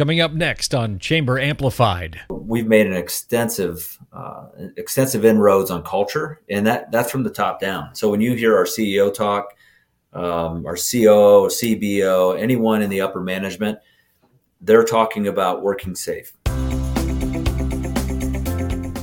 coming up next on Chamber Amplified. We've made an extensive, uh, extensive inroads on culture, and that that's from the top down. So when you hear our CEO talk, um, our COO, CBO, anyone in the upper management, they're talking about working safe.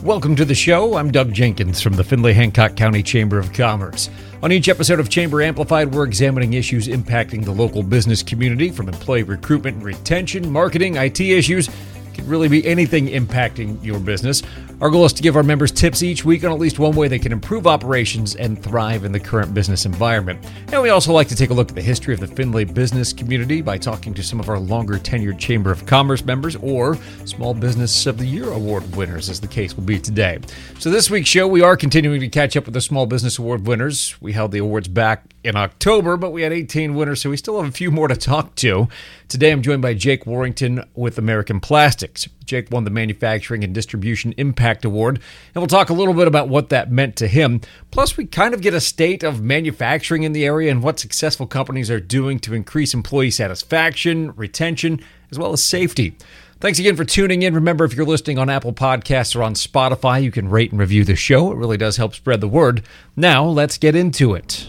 Welcome to the show. I'm Doug Jenkins from the Findlay Hancock County Chamber of Commerce. On each episode of Chamber Amplified, we're examining issues impacting the local business community from employee recruitment and retention, marketing, IT issues could really be anything impacting your business. Our goal is to give our members tips each week on at least one way they can improve operations and thrive in the current business environment. And we also like to take a look at the history of the Findlay business community by talking to some of our longer tenured Chamber of Commerce members or Small Business of the Year Award winners, as the case will be today. So, this week's show, we are continuing to catch up with the Small Business Award winners. We held the awards back in October, but we had 18 winners, so we still have a few more to talk to. Today, I'm joined by Jake Warrington with American Plastics. Jake won the Manufacturing and Distribution Impact Award, and we'll talk a little bit about what that meant to him. Plus, we kind of get a state of manufacturing in the area and what successful companies are doing to increase employee satisfaction, retention, as well as safety. Thanks again for tuning in. Remember, if you're listening on Apple Podcasts or on Spotify, you can rate and review the show. It really does help spread the word. Now, let's get into it.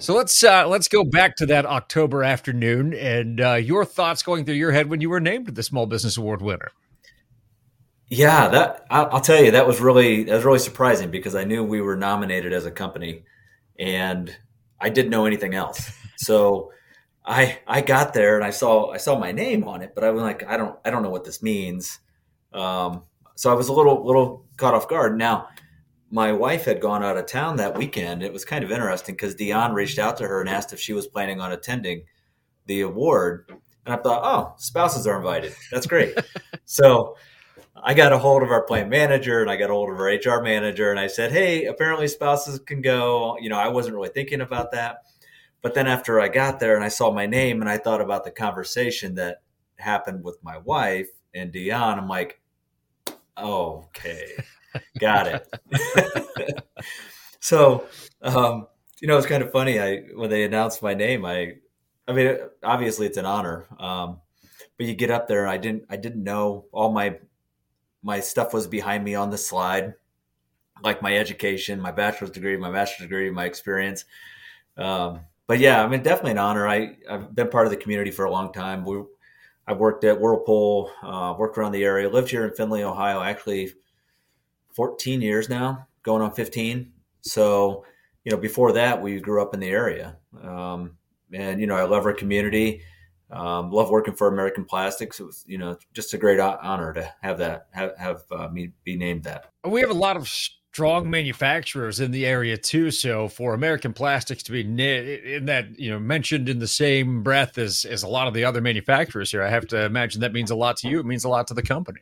So let's uh, let's go back to that October afternoon and uh, your thoughts going through your head when you were named the Small Business Award winner. Yeah, that I'll tell you that was really that was really surprising because I knew we were nominated as a company, and I didn't know anything else. So I I got there and I saw I saw my name on it, but I was like I don't I don't know what this means. Um, so I was a little little caught off guard. Now my wife had gone out of town that weekend. It was kind of interesting because Dion reached out to her and asked if she was planning on attending the award. And I thought, oh, spouses are invited. That's great. so I got a hold of our plant manager and I got a hold of our HR manager and I said, hey, apparently spouses can go. You know, I wasn't really thinking about that. But then after I got there and I saw my name and I thought about the conversation that happened with my wife and Dion, I'm like, okay. Got it. so, um, you know, it's kind of funny. I when they announced my name, I, I mean, obviously it's an honor, um, but you get up there, I didn't, I didn't know all my, my stuff was behind me on the slide, like my education, my bachelor's degree, my master's degree, my experience. Um, but yeah, I mean, definitely an honor. I I've been part of the community for a long time. We, I worked at Whirlpool, uh, worked around the area, lived here in Findlay, Ohio. Actually 14 years now, going on 15. So, you know, before that, we grew up in the area. Um, and, you know, I love our community. Um, love working for American Plastics. It was, you know, just a great honor to have that, have, have uh, me be named that. We have a lot of strong manufacturers in the area too. So for American Plastics to be in that, you know, mentioned in the same breath as, as a lot of the other manufacturers here, I have to imagine that means a lot to you. It means a lot to the company.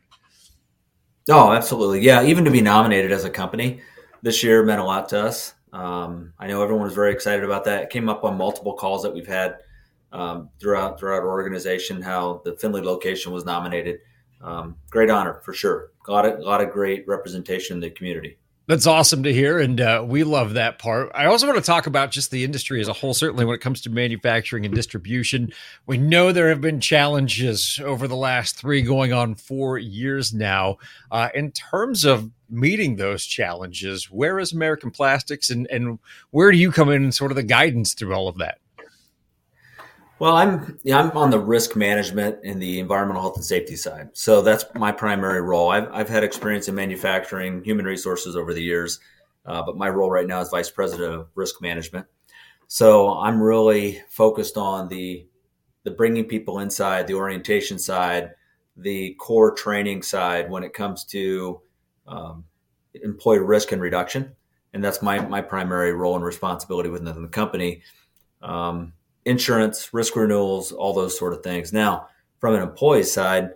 Oh, absolutely. Yeah. Even to be nominated as a company this year meant a lot to us. Um, I know everyone was very excited about that. It came up on multiple calls that we've had um, throughout throughout our organization. How the Findlay location was nominated. Um, great honor for sure. A lot a lot of great representation in the community. That's awesome to hear, and uh, we love that part. I also want to talk about just the industry as a whole. Certainly, when it comes to manufacturing and distribution, we know there have been challenges over the last three, going on four years now. Uh, in terms of meeting those challenges, where is American Plastics, and and where do you come in, and sort of the guidance through all of that? Well, I'm yeah, I'm on the risk management and the environmental health and safety side. So that's my primary role. I've, I've had experience in manufacturing, human resources over the years, uh, but my role right now is vice president of risk management. So I'm really focused on the the bringing people inside, the orientation side, the core training side when it comes to um, employee risk and reduction, and that's my my primary role and responsibility within the company. Um, insurance, risk renewals, all those sort of things. Now, from an employee side,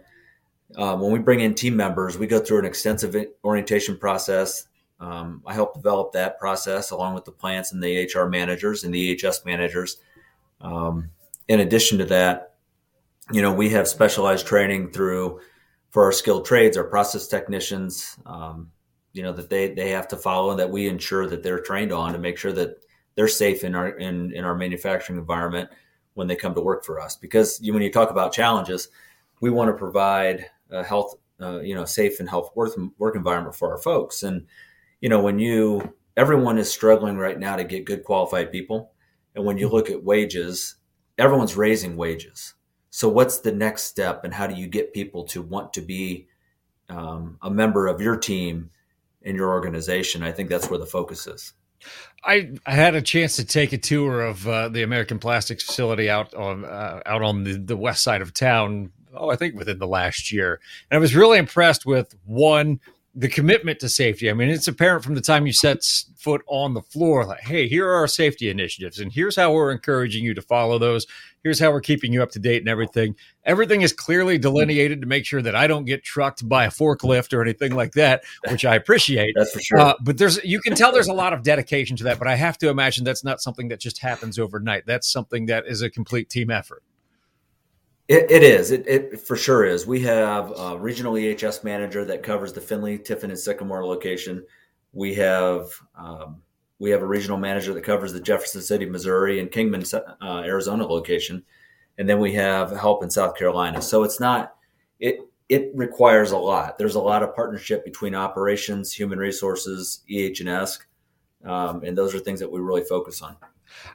uh, when we bring in team members, we go through an extensive orientation process. Um, I help develop that process along with the plants and the HR managers and the EHS managers. Um, in addition to that, you know, we have specialized training through for our skilled trades, our process technicians, um, you know, that they, they have to follow and that we ensure that they're trained on to make sure that they're safe in our in, in our manufacturing environment when they come to work for us. Because you, when you talk about challenges, we want to provide a health, uh, you know, safe and health work, work environment for our folks. And, you know, when you, everyone is struggling right now to get good qualified people. And when you look at wages, everyone's raising wages. So what's the next step and how do you get people to want to be um, a member of your team in your organization? I think that's where the focus is. I, I had a chance to take a tour of uh, the American Plastics facility out on uh, out on the, the west side of town. Oh, I think within the last year, and I was really impressed with one the commitment to safety. I mean, it's apparent from the time you set foot on the floor, like, hey, here are our safety initiatives, and here's how we're encouraging you to follow those. Here's how we're keeping you up to date and everything. Everything is clearly delineated to make sure that I don't get trucked by a forklift or anything like that, which I appreciate. That's for sure. Uh, but there's you can tell there's a lot of dedication to that. But I have to imagine that's not something that just happens overnight. That's something that is a complete team effort. It, it is. It, it, for sure is. We have a regional EHS manager that covers the Findlay, Tiffin, and Sycamore location. We have um, we have a regional manager that covers the Jefferson City, Missouri, and Kingman, uh, Arizona location, and then we have help in South Carolina. So it's not it. It requires a lot. There's a lot of partnership between operations, human resources, EH&S, um, and those are things that we really focus on.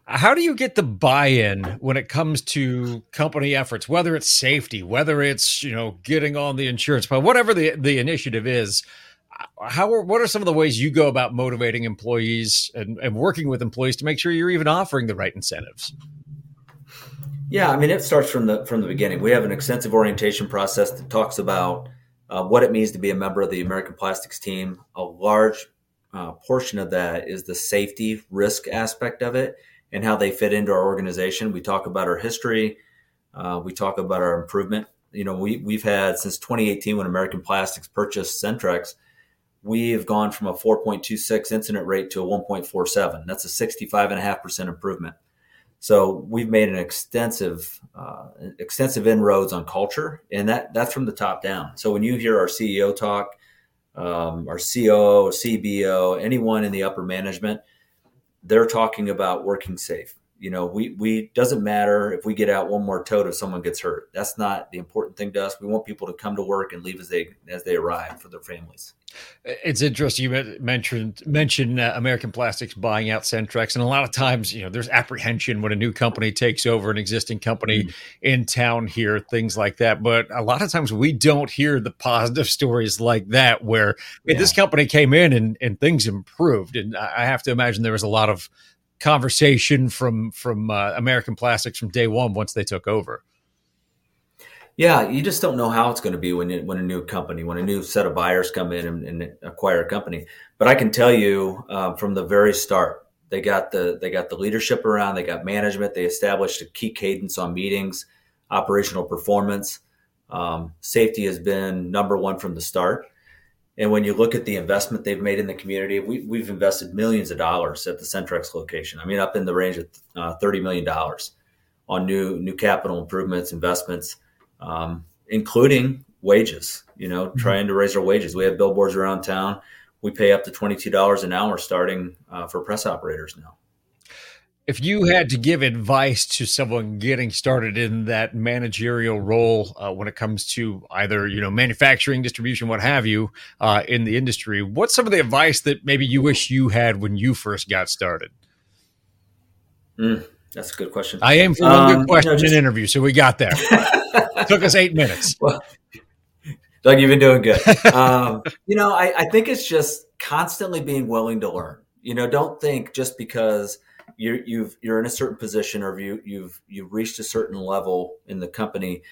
How do you get the buy-in when it comes to company efforts, whether it's safety, whether it's you know getting on the insurance, but whatever the the initiative is? How are, what are some of the ways you go about motivating employees and, and working with employees to make sure you're even offering the right incentives? Yeah, I mean it starts from the from the beginning. We have an extensive orientation process that talks about uh, what it means to be a member of the American Plastics team. A large uh, portion of that is the safety risk aspect of it and how they fit into our organization. We talk about our history. Uh, we talk about our improvement. You know, we, we've had since 2018 when American Plastics purchased Centrex, we have gone from a 4.26 incident rate to a 1.47. That's a 65.5% improvement. So we've made an extensive, uh, extensive inroads on culture, and that that's from the top down. So when you hear our CEO talk, um, our COO, CBO, anyone in the upper management, they're talking about working safe. You know, we we doesn't matter if we get out one more tote if someone gets hurt. That's not the important thing to us. We want people to come to work and leave as they as they arrive for their families. It's interesting you mentioned mentioned uh, American Plastics buying out Centrex, and a lot of times, you know, there's apprehension when a new company takes over an existing company mm-hmm. in town here, things like that. But a lot of times, we don't hear the positive stories like that, where yeah. hey, this company came in and and things improved. And I have to imagine there was a lot of conversation from from uh, American Plastics from day one once they took over. Yeah, you just don't know how it's going to be when it, when a new company, when a new set of buyers come in and, and acquire a company. But I can tell you uh, from the very start, they got the they got the leadership around, they got management, they established a key cadence on meetings, operational performance. Um, safety has been number one from the start. And when you look at the investment they've made in the community, we, have invested millions of dollars at the Centrex location. I mean, up in the range of uh, thirty million dollars on new new capital improvements, investments um, including wages. You know, mm-hmm. trying to raise our wages. We have billboards around town. We pay up to twenty two dollars an hour starting uh, for press operators now. If you had to give advice to someone getting started in that managerial role uh, when it comes to either you know manufacturing, distribution, what have you, uh, in the industry, what's some of the advice that maybe you wish you had when you first got started? Mm, that's a good question. I aim for one um, good question you know, just, in interview, so we got there. Took us eight minutes. Well, Doug, you've been doing good. Um, you know, I, I think it's just constantly being willing to learn. You know, don't think just because you're you've you're in a certain position or you you've you've reached a certain level in the company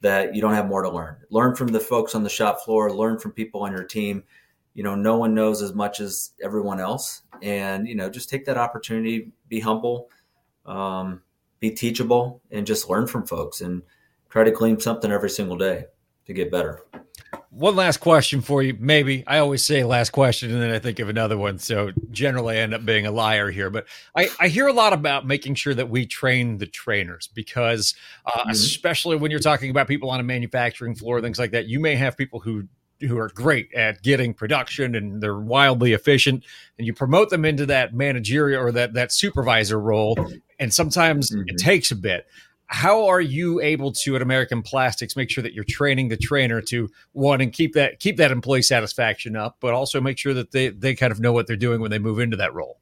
that you don't have more to learn. Learn from the folks on the shop floor. Learn from people on your team. You know, no one knows as much as everyone else, and you know, just take that opportunity. Be humble, um, be teachable, and just learn from folks. And try to glean something every single day to get better. One last question for you, maybe. I always say last question and then I think of another one. So generally I end up being a liar here. But I, I hear a lot about making sure that we train the trainers because, uh, mm-hmm. especially when you're talking about people on a manufacturing floor, things like that, you may have people who who are great at getting production and they're wildly efficient and you promote them into that managerial or that that supervisor role and sometimes mm-hmm. it takes a bit how are you able to at American Plastics make sure that you're training the trainer to one and keep that keep that employee satisfaction up, but also make sure that they they kind of know what they're doing when they move into that role?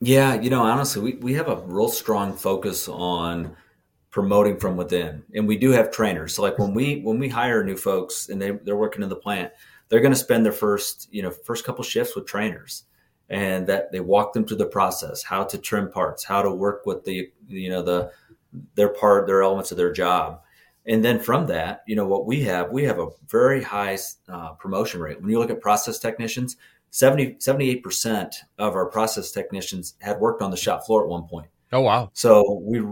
Yeah, you know, honestly, we, we have a real strong focus on promoting from within, and we do have trainers. So, like when we when we hire new folks and they they're working in the plant, they're going to spend their first you know first couple shifts with trainers, and that they walk them through the process, how to trim parts, how to work with the you know the their part, their elements of their job. And then from that, you know, what we have, we have a very high uh, promotion rate. When you look at process technicians, 70, 78% of our process technicians had worked on the shop floor at one point. Oh, wow. So we,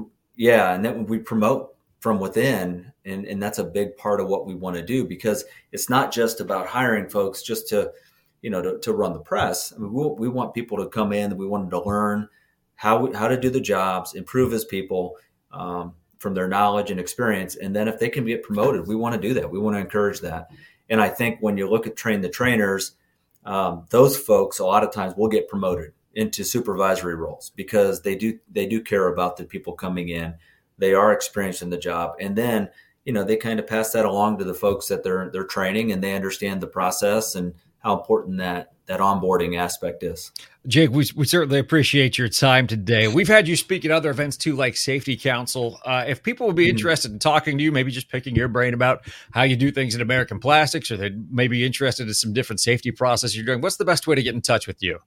yeah, and then we promote from within. And, and that's a big part of what we want to do because it's not just about hiring folks just to, you know, to, to run the press. I mean, we, we want people to come in, we want them to learn how, how to do the jobs, improve as people, um, from their knowledge and experience. And then if they can get promoted, we want to do that. We want to encourage that. And I think when you look at train the trainers, um, those folks a lot of times will get promoted into supervisory roles because they do they do care about the people coming in. They are experienced in the job, and then you know they kind of pass that along to the folks that they're they're training, and they understand the process and how important that that onboarding aspect is. Jake, we, we certainly appreciate your time today. We've had you speak at other events too, like Safety Council. Uh, if people would be mm-hmm. interested in talking to you, maybe just picking your brain about how you do things in American Plastics, or they may be interested in some different safety process you're doing, what's the best way to get in touch with you?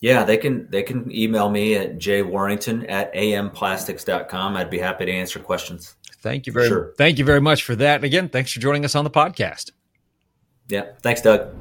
Yeah, they can they can email me at jwarrington at amplastics.com. I'd be happy to answer questions. Thank you very sure. thank you very much for that. And again, thanks for joining us on the podcast. Yeah, thanks, Doug.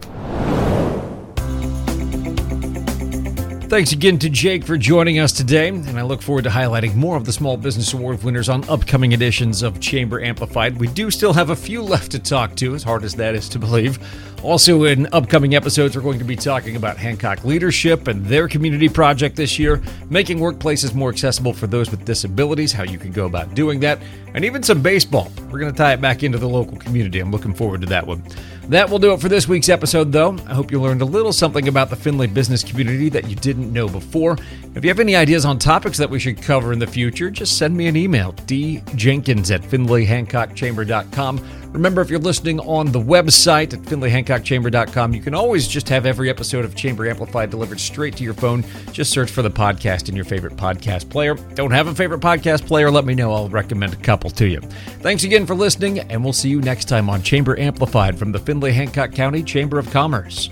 Thanks again to Jake for joining us today, and I look forward to highlighting more of the Small Business Award winners on upcoming editions of Chamber Amplified. We do still have a few left to talk to, as hard as that is to believe. Also, in upcoming episodes, we're going to be talking about Hancock Leadership and their community project this year, making workplaces more accessible for those with disabilities, how you can go about doing that, and even some baseball. We're going to tie it back into the local community. I'm looking forward to that one. That will do it for this week's episode, though. I hope you learned a little something about the Findlay business community that you didn't know before. If you have any ideas on topics that we should cover in the future, just send me an email, djenkins at findlayhancockchamber.com. Remember, if you're listening on the website at findlayhancockchamber.com, you can always just have every episode of Chamber Amplified delivered straight to your phone. Just search for the podcast in your favorite podcast player. Don't have a favorite podcast player? Let me know. I'll recommend a couple to you. Thanks again for listening, and we'll see you next time on Chamber Amplified from the Findlay Hancock County Chamber of Commerce.